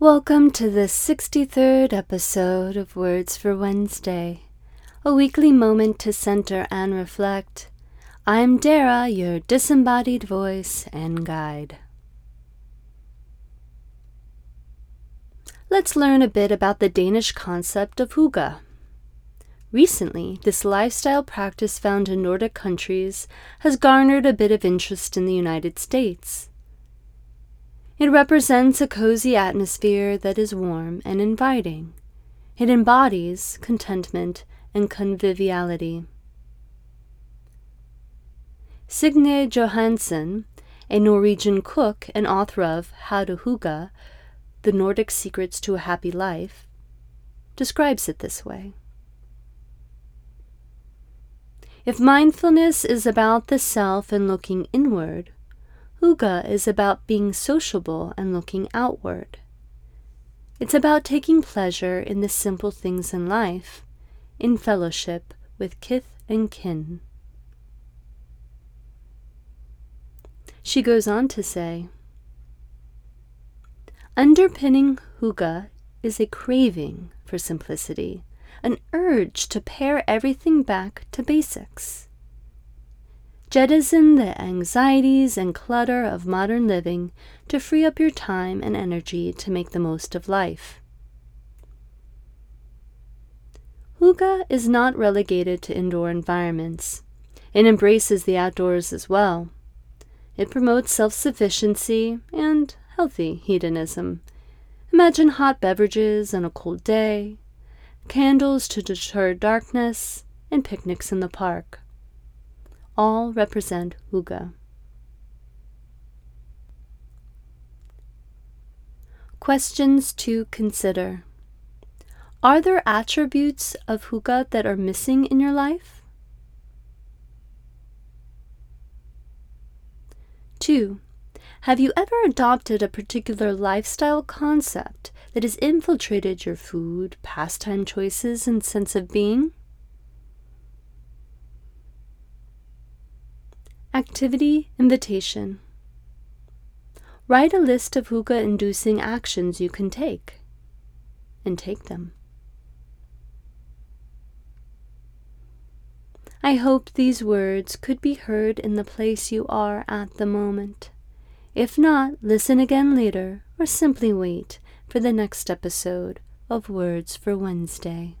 Welcome to the 63rd episode of Words for Wednesday, a weekly moment to center and reflect. I'm Dara, your disembodied voice and guide. Let's learn a bit about the Danish concept of hygge. Recently, this lifestyle practice found in Nordic countries has garnered a bit of interest in the United States. It represents a cozy atmosphere that is warm and inviting. It embodies contentment and conviviality. Signe Johansen, a Norwegian cook and author of How to Hygge, The Nordic Secrets to a Happy Life, describes it this way. If mindfulness is about the self and looking inward, Hygge is about being sociable and looking outward. It's about taking pleasure in the simple things in life, in fellowship with kith and kin. She goes on to say, Underpinning hygge is a craving for simplicity, an urge to pare everything back to basics. Jettison the anxieties and clutter of modern living to free up your time and energy to make the most of life. Hygge is not relegated to indoor environments. It embraces the outdoors as well. It promotes self sufficiency and healthy hedonism. Imagine hot beverages on a cold day, candles to deter darkness, and picnics in the park all represent hygge. Questions to consider Are there attributes of hygge that are missing in your life? 2. Have you ever adopted a particular lifestyle concept that has infiltrated your food, pastime choices, and sense of being? Activity Invitation Write a list of hygge inducing actions you can take, and take them. I hope these words could be heard in the place you are at the moment. If not, listen again later or simply wait for the next episode of Words for Wednesday.